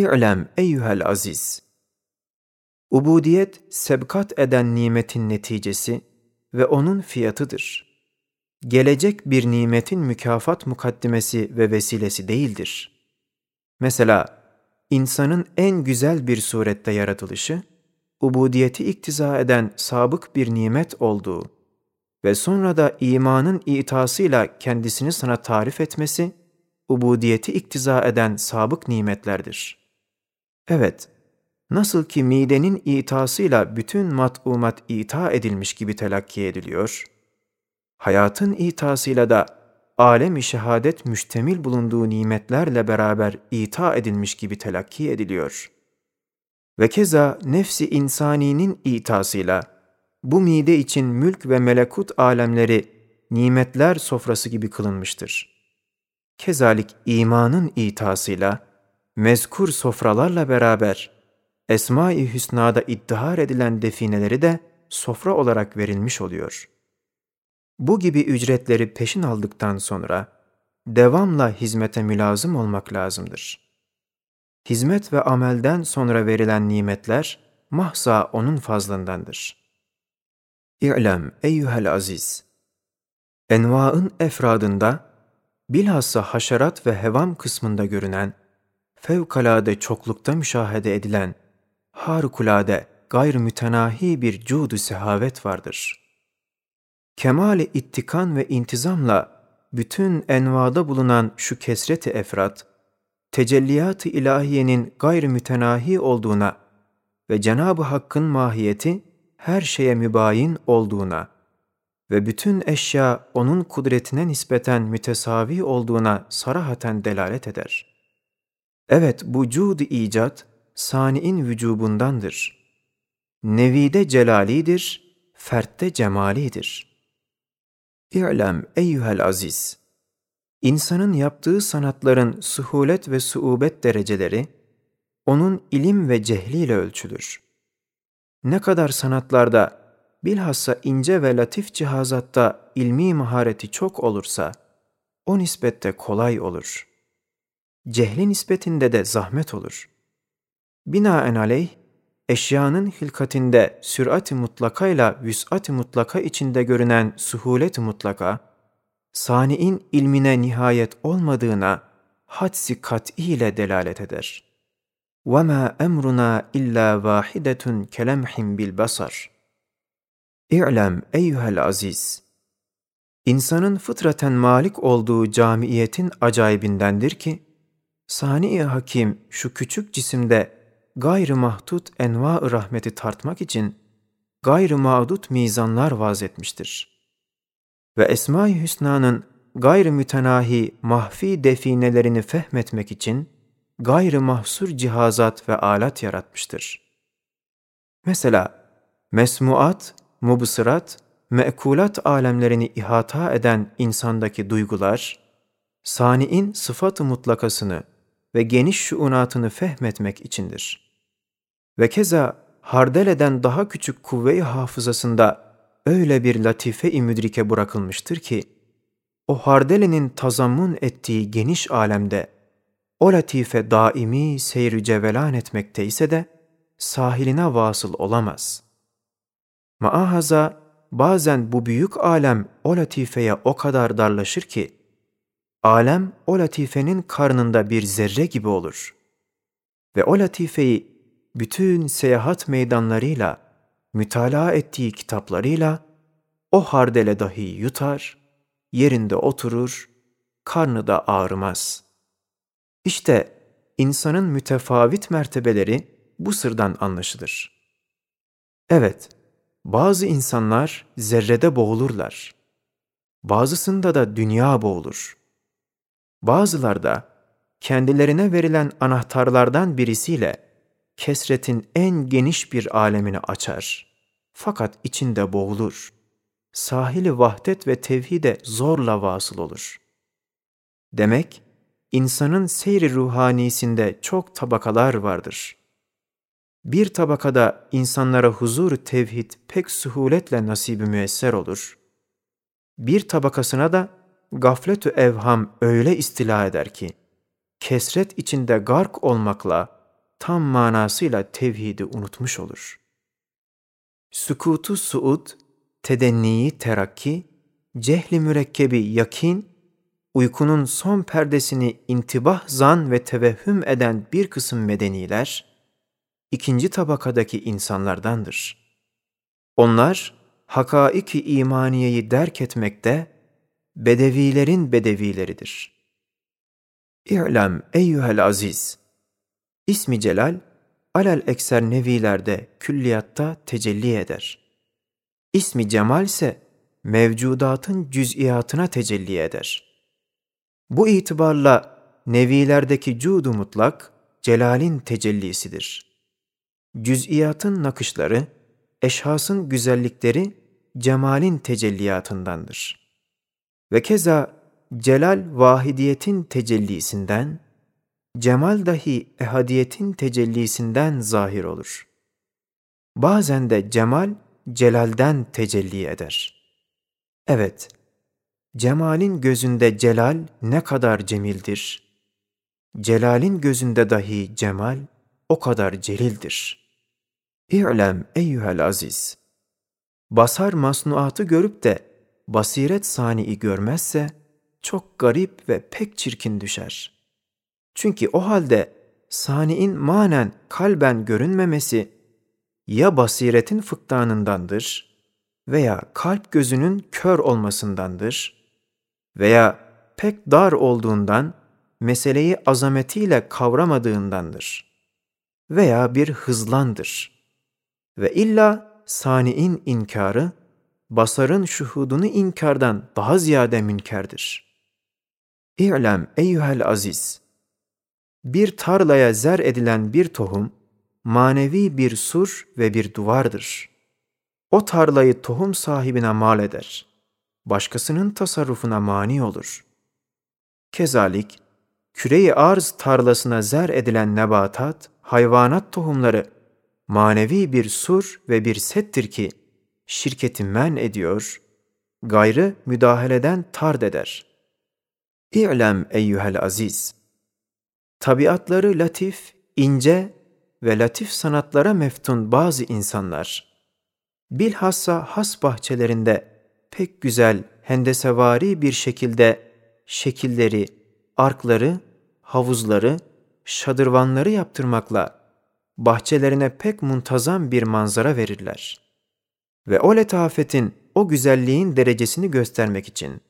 İ'lem eyyuhel aziz. Ubudiyet, sebkat eden nimetin neticesi ve onun fiyatıdır. Gelecek bir nimetin mükafat mukaddimesi ve vesilesi değildir. Mesela, insanın en güzel bir surette yaratılışı, ubudiyeti iktiza eden sabık bir nimet olduğu ve sonra da imanın itasıyla kendisini sana tarif etmesi, ubudiyeti iktiza eden sabık nimetlerdir. Evet, nasıl ki midenin itasıyla bütün mat'umat ita edilmiş gibi telakki ediliyor, hayatın itasıyla da alem-i şehadet müştemil bulunduğu nimetlerle beraber ita edilmiş gibi telakki ediliyor. Ve keza nefsi insaninin itasıyla bu mide için mülk ve melekut alemleri nimetler sofrası gibi kılınmıştır. Kezalik imanın itasıyla mezkur sofralarla beraber Esma-i Hüsna'da iddihar edilen defineleri de sofra olarak verilmiş oluyor. Bu gibi ücretleri peşin aldıktan sonra devamla hizmete mülazım olmak lazımdır. Hizmet ve amelden sonra verilen nimetler mahza onun fazlındandır. İ'lem eyyuhel aziz. Envaın efradında, bilhassa haşerat ve hevam kısmında görünen, fevkalade çoklukta müşahede edilen, harikulade gayr-mütenahi bir cudu sehavet vardır. Kemali ittikan ve intizamla bütün envada bulunan şu kesreti efrat, tecelliyat-ı ilahiyenin gayr-mütenahi olduğuna ve Cenab-ı Hakk'ın mahiyeti her şeye mübayin olduğuna ve bütün eşya onun kudretine nispeten mütesavi olduğuna sarahaten delalet eder. Evet bu cud icat, sani'in vücubundandır. Nevide celalidir, fertte cemalidir. İ'lem eyyuhel aziz. İnsanın yaptığı sanatların suhulet ve suubet dereceleri, onun ilim ve cehliyle ölçülür. Ne kadar sanatlarda, bilhassa ince ve latif cihazatta ilmi mahareti çok olursa, o nispette kolay olur Cehli nispetinde de zahmet olur. Binaenaleyh, eşyanın hilkatinde sürat-i mutlakayla vüs'at-i mutlaka içinde görünen suhulet-i mutlaka, sani'in ilmine nihayet olmadığına hadsi kat'i ile delalet eder. وَمَا اَمْرُنَا اِلَّا وَاحِدَةٌ كَلَمْحٍ بِالْبَصَرِ İ'lem eyyuhel aziz! İnsanın fıtraten malik olduğu camiiyetin acayibindendir ki, Sani-i Hakim şu küçük cisimde gayrı mahdut enva-ı rahmeti tartmak için gayrı mağdut mizanlar vaz etmiştir. Ve Esma-i Hüsna'nın gayrı mütenahi mahfi definelerini fehmetmek için gayrı mahsur cihazat ve alat yaratmıştır. Mesela mesmuat, mubsırat, mekulat alemlerini ihata eden insandaki duygular, sani'in sıfat-ı mutlakasını ve geniş şuunatını fehmetmek içindir. Ve keza hardeleden daha küçük kuvve-i hafızasında öyle bir latife-i müdrike bırakılmıştır ki, o hardelenin tazammun ettiği geniş alemde, o latife daimi seyri cevelan etmekte ise de, sahiline vasıl olamaz. Maahaza, bazen bu büyük alem o latifeye o kadar darlaşır ki, alem o latifenin karnında bir zerre gibi olur. Ve o latifeyi bütün seyahat meydanlarıyla, mütalaa ettiği kitaplarıyla o hardele dahi yutar, yerinde oturur, karnı da ağrımaz. İşte insanın mütefavit mertebeleri bu sırdan anlaşılır. Evet, bazı insanlar zerrede boğulurlar. Bazısında da dünya boğulur. Bazılar da kendilerine verilen anahtarlardan birisiyle kesretin en geniş bir alemini açar. Fakat içinde boğulur. Sahili vahdet ve tevhide zorla vasıl olur. Demek, insanın seyri ruhanisinde çok tabakalar vardır. Bir tabakada insanlara huzur tevhid pek suhuletle nasibi müesser olur. Bir tabakasına da gaflet-ü evham öyle istila eder ki, kesret içinde gark olmakla tam manasıyla tevhidi unutmuş olur. Sükutu suud, tedenniyi terakki, cehli mürekkebi yakin, uykunun son perdesini intibah zan ve tevehhüm eden bir kısım medeniler, ikinci tabakadaki insanlardandır. Onlar, hakaiki imaniyeyi derk etmekte, bedevilerin bedevileridir. İ'lem eyyühel aziz, İsmi Celal, alel ekser nevilerde külliyatta tecelli eder. İsmi Cemal ise mevcudatın cüz'iyatına tecelli eder. Bu itibarla nevilerdeki cudu mutlak, celalin tecellisidir. Cüz'iyatın nakışları, eşhasın güzellikleri cemalin tecelliyatındandır. Ve keza celal vahidiyetin tecellisinden, cemal dahi ehadiyetin tecellisinden zahir olur. Bazen de cemal, celalden tecelli eder. Evet, cemalin gözünde celal ne kadar cemildir. Celalin gözünde dahi cemal o kadar celildir. İ'lem eyyühel aziz. Basar masnuatı görüp de basiret sani'i görmezse çok garip ve pek çirkin düşer.'' Çünkü o halde sani'in manen kalben görünmemesi ya basiretin fıktanındandır veya kalp gözünün kör olmasındandır veya pek dar olduğundan meseleyi azametiyle kavramadığındandır veya bir hızlandır ve illa sani'in inkarı basarın şuhudunu inkardan daha ziyade münkerdir. İ'lem eyyuhel aziz bir tarlaya zer edilen bir tohum, manevi bir sur ve bir duvardır. O tarlayı tohum sahibine mal eder. Başkasının tasarrufuna mani olur. Kezalik, küreyi arz tarlasına zer edilen nebatat, hayvanat tohumları, manevi bir sur ve bir settir ki, şirketi men ediyor, gayrı müdahaleden tard eder. İ'lem eyyühel aziz.'' Tabiatları latif, ince ve latif sanatlara meftun bazı insanlar, bilhassa has bahçelerinde pek güzel, hendesevari bir şekilde şekilleri, arkları, havuzları, şadırvanları yaptırmakla bahçelerine pek muntazam bir manzara verirler. Ve o letafetin, o güzelliğin derecesini göstermek için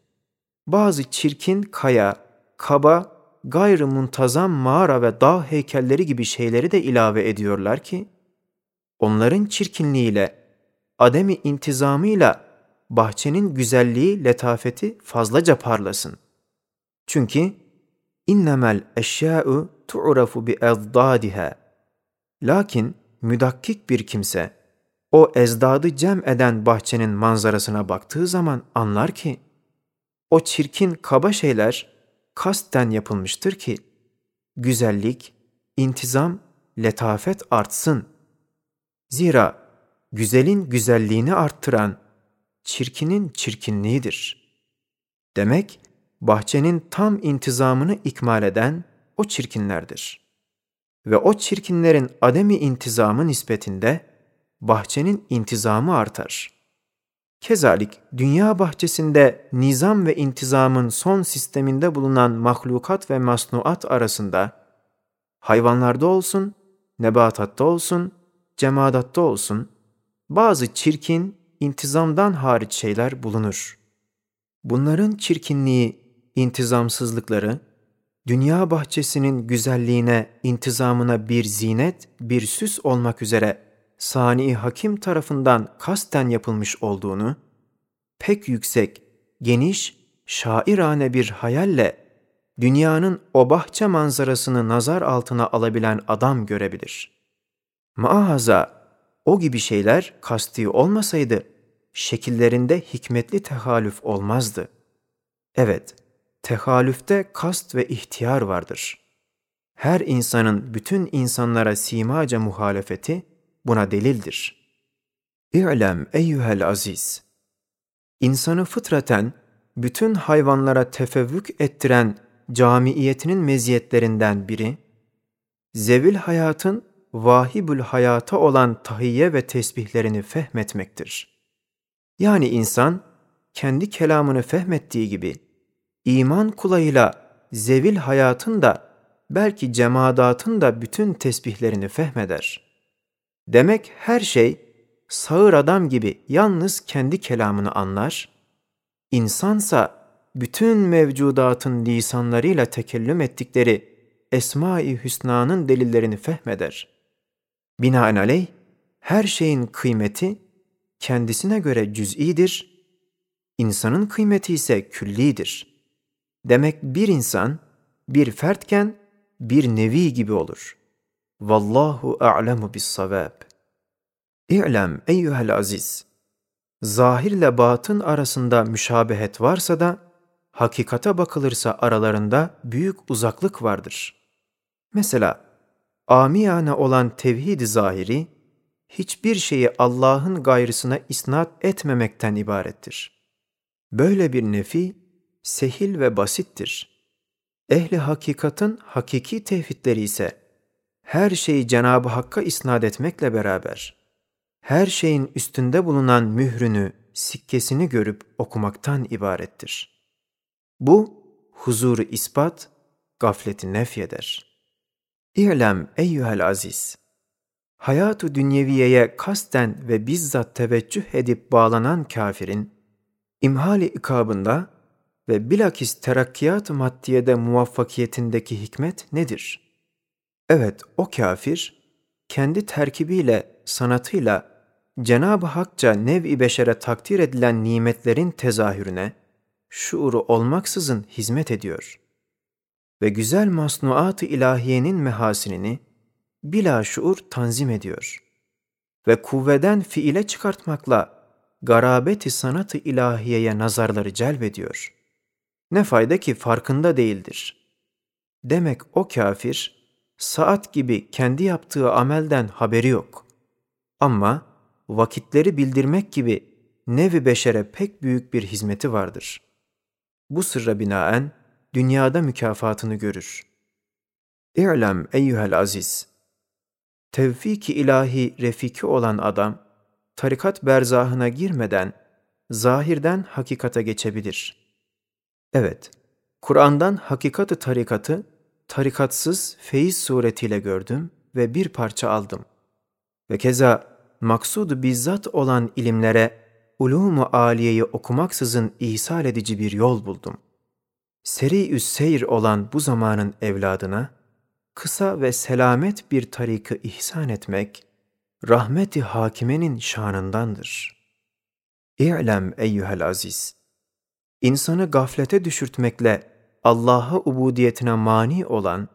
bazı çirkin kaya, kaba gayrı muntazam mağara ve dağ heykelleri gibi şeyleri de ilave ediyorlar ki, onların çirkinliğiyle, ademi intizamıyla bahçenin güzelliği, letafeti fazlaca parlasın. Çünkü innemel eşya'u tu'rafu bi ezdadiha. Lakin müdakkik bir kimse o ezdadı cem eden bahçenin manzarasına baktığı zaman anlar ki o çirkin kaba şeyler kasten yapılmıştır ki güzellik, intizam, letafet artsın. Zira güzelin güzelliğini arttıran çirkinin çirkinliğidir. Demek bahçenin tam intizamını ikmal eden o çirkinlerdir. Ve o çirkinlerin ademi intizamı nispetinde bahçenin intizamı artar.'' Kezalik dünya bahçesinde nizam ve intizamın son sisteminde bulunan mahlukat ve masnuat arasında hayvanlarda olsun, nebatatta olsun, cemadatta olsun bazı çirkin, intizamdan hariç şeyler bulunur. Bunların çirkinliği, intizamsızlıkları, dünya bahçesinin güzelliğine, intizamına bir zinet, bir süs olmak üzere sani hakim tarafından kasten yapılmış olduğunu, pek yüksek, geniş, şairane bir hayalle dünyanın o bahçe manzarasını nazar altına alabilen adam görebilir. Maahaza o gibi şeyler kasti olmasaydı şekillerinde hikmetli tehalüf olmazdı. Evet, tehalüfte kast ve ihtiyar vardır. Her insanın bütün insanlara simaca muhalefeti buna delildir. İ'lem eyyühel aziz. İnsanı fıtraten, bütün hayvanlara tefevvük ettiren camiyetinin meziyetlerinden biri, zevil hayatın vahibül hayata olan tahiyye ve tesbihlerini fehmetmektir. Yani insan kendi kelamını fehmettiği gibi iman kulayıyla zevil hayatın da belki cemadatın da bütün tesbihlerini fehmeder. Demek her şey sağır adam gibi yalnız kendi kelamını anlar, insansa bütün mevcudatın lisanlarıyla tekellüm ettikleri Esma-i Hüsna'nın delillerini fehmeder. Binaenaleyh her şeyin kıymeti kendisine göre cüz'idir, insanın kıymeti ise küllidir. Demek bir insan bir fertken bir nevi gibi olur. Vallahu a'lemu bis-savab. İ'lem eyyuhel aziz. Zahirle batın arasında müşabehet varsa da hakikate bakılırsa aralarında büyük uzaklık vardır. Mesela amiyane olan tevhid-i zahiri hiçbir şeyi Allah'ın gayrısına isnat etmemekten ibarettir. Böyle bir nefi sehil ve basittir. Ehli hakikatın hakiki tevhidleri ise her şeyi Cenab-ı Hakk'a isnat etmekle beraber her şeyin üstünde bulunan mührünü, sikkesini görüp okumaktan ibarettir. Bu huzuru ispat, gafleti nefyeder. İ'lem eyyühel aziz. Hayatu dünyeviyeye kasten ve bizzat teveccüh edip bağlanan kafirin, imhali ikabında ve bilakis terakkiyat maddiyede muvaffakiyetindeki hikmet nedir? Evet, o kafir, kendi terkibiyle, sanatıyla Cenab-ı Hakça nev-i beşere takdir edilen nimetlerin tezahürüne, şuuru olmaksızın hizmet ediyor. Ve güzel masnuat-ı ilahiyenin mehasinini bila şuur tanzim ediyor. Ve kuvveden fiile çıkartmakla garabeti sanat-ı ilahiyeye nazarları celbediyor. Ne fayda ki farkında değildir. Demek o kafir, saat gibi kendi yaptığı amelden haberi yok. Ama vakitleri bildirmek gibi nevi beşere pek büyük bir hizmeti vardır. Bu sırra binaen dünyada mükafatını görür. İ'lem eyyühel aziz. Tevfik-i ilahi refiki olan adam, tarikat berzahına girmeden zahirden hakikata geçebilir. Evet, Kur'an'dan hakikatı tarikatı tarikatsız feyiz suretiyle gördüm ve bir parça aldım. Ve keza maksudu bizzat olan ilimlere ulûmu aliyeyi okumaksızın ihsal edici bir yol buldum. Seri-üs seyir olan bu zamanın evladına, kısa ve selamet bir tarikı ihsan etmek, rahmeti hakimenin şanındandır. İ'lem eyyühel aziz. İnsanı gaflete düşürtmekle Allah'a ubudiyetine mani olan,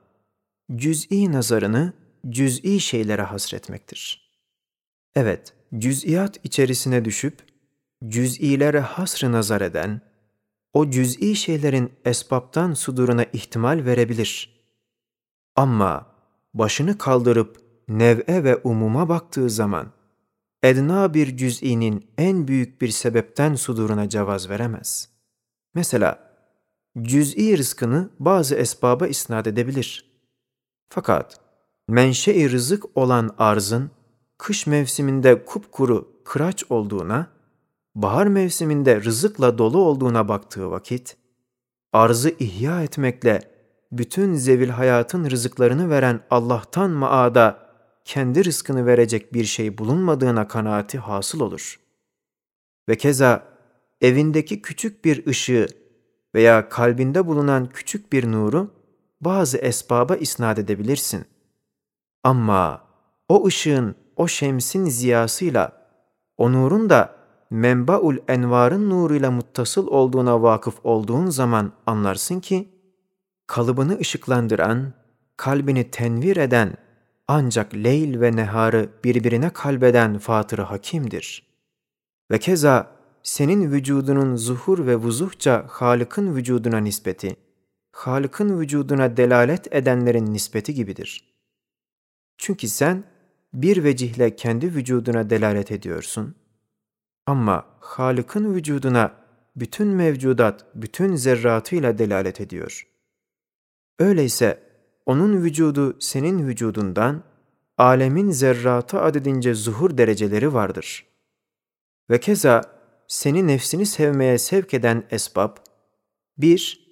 cüz'i nazarını cüz'i şeylere hasretmektir. Evet, cüz'iyat içerisine düşüp, cüz'ilere hasrı nazar eden, o cüz'i şeylerin esbaptan suduruna ihtimal verebilir. Ama başını kaldırıp nev'e ve umuma baktığı zaman, edna bir cüz'inin en büyük bir sebepten suduruna cevaz veremez. Mesela, cüz'i rızkını bazı esbaba isnat edebilir. Fakat, menşe-i rızık olan arzın, kış mevsiminde kupkuru kıraç olduğuna, bahar mevsiminde rızıkla dolu olduğuna baktığı vakit, arzı ihya etmekle bütün zevil hayatın rızıklarını veren Allah'tan maada kendi rızkını verecek bir şey bulunmadığına kanaati hasıl olur. Ve keza evindeki küçük bir ışığı veya kalbinde bulunan küçük bir nuru bazı esbaba isnat edebilirsin. Ama o ışığın o şemsin ziyasıyla, o nurun da menbaul envarın nuruyla muttasıl olduğuna vakıf olduğun zaman anlarsın ki, kalıbını ışıklandıran, kalbini tenvir eden, ancak leyl ve neharı birbirine kalbeden Fatır-ı Hakim'dir. Ve keza senin vücudunun zuhur ve vuzuhça Halık'ın vücuduna nispeti, Halık'ın vücuduna delalet edenlerin nispeti gibidir. Çünkü sen bir vecihle kendi vücuduna delalet ediyorsun. Ama Halık'ın vücuduna bütün mevcudat, bütün zerratıyla delalet ediyor. Öyleyse onun vücudu senin vücudundan, alemin zerratı adedince zuhur dereceleri vardır. Ve keza seni nefsini sevmeye sevk eden esbab, bir,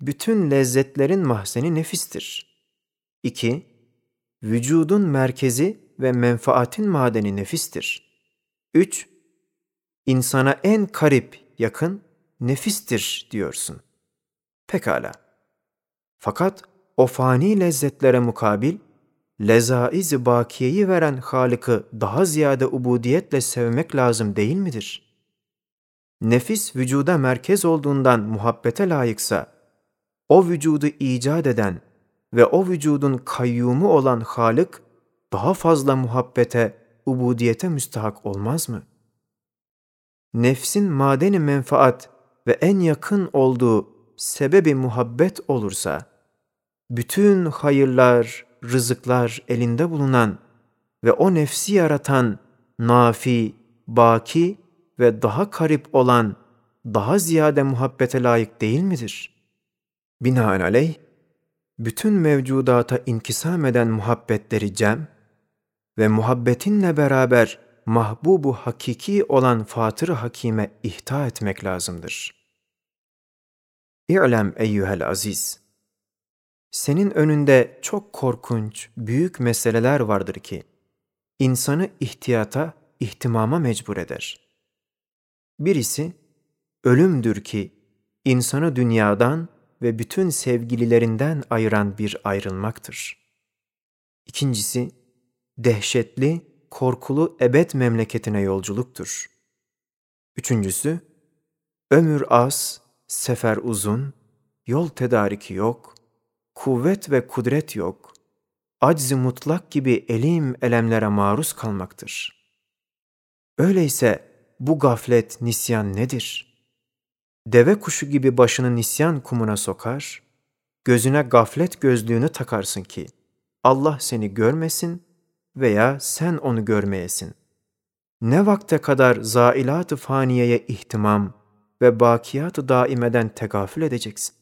bütün lezzetlerin mahzeni nefistir. 2. Vücudun merkezi ve menfaatin madeni nefistir. 3. İnsana en karip, yakın, nefistir diyorsun. Pekala. Fakat o fani lezzetlere mukabil, lezaiz-i bakiyeyi veren Halık'ı daha ziyade ubudiyetle sevmek lazım değil midir? Nefis vücuda merkez olduğundan muhabbete layıksa, o vücudu icat eden ve o vücudun kayyumu olan Halık, daha fazla muhabbete, ubudiyete müstahak olmaz mı? Nefsin madeni menfaat ve en yakın olduğu sebebi muhabbet olursa, bütün hayırlar, rızıklar elinde bulunan ve o nefsi yaratan nafi, baki ve daha karip olan daha ziyade muhabbete layık değil midir? Binaenaleyh, bütün mevcudata inkisam eden muhabbetleri cem ve muhabbetinle beraber mahbubu hakiki olan Fatır-ı Hakime ihta etmek lazımdır. İ'lem eyyühel aziz! Senin önünde çok korkunç, büyük meseleler vardır ki, insanı ihtiyata, ihtimama mecbur eder. Birisi, ölümdür ki, insanı dünyadan ve bütün sevgililerinden ayıran bir ayrılmaktır. İkincisi, dehşetli, korkulu ebed memleketine yolculuktur. Üçüncüsü, ömür az, sefer uzun, yol tedariki yok, kuvvet ve kudret yok, acz mutlak gibi elim elemlere maruz kalmaktır. Öyleyse bu gaflet, nisyan nedir? Deve kuşu gibi başını nisyan kumuna sokar, gözüne gaflet gözlüğünü takarsın ki Allah seni görmesin veya sen onu görmeyesin. Ne vakte kadar zailat-ı faniyeye ihtimam ve bakiyat-ı daimeden tegafül edeceksin?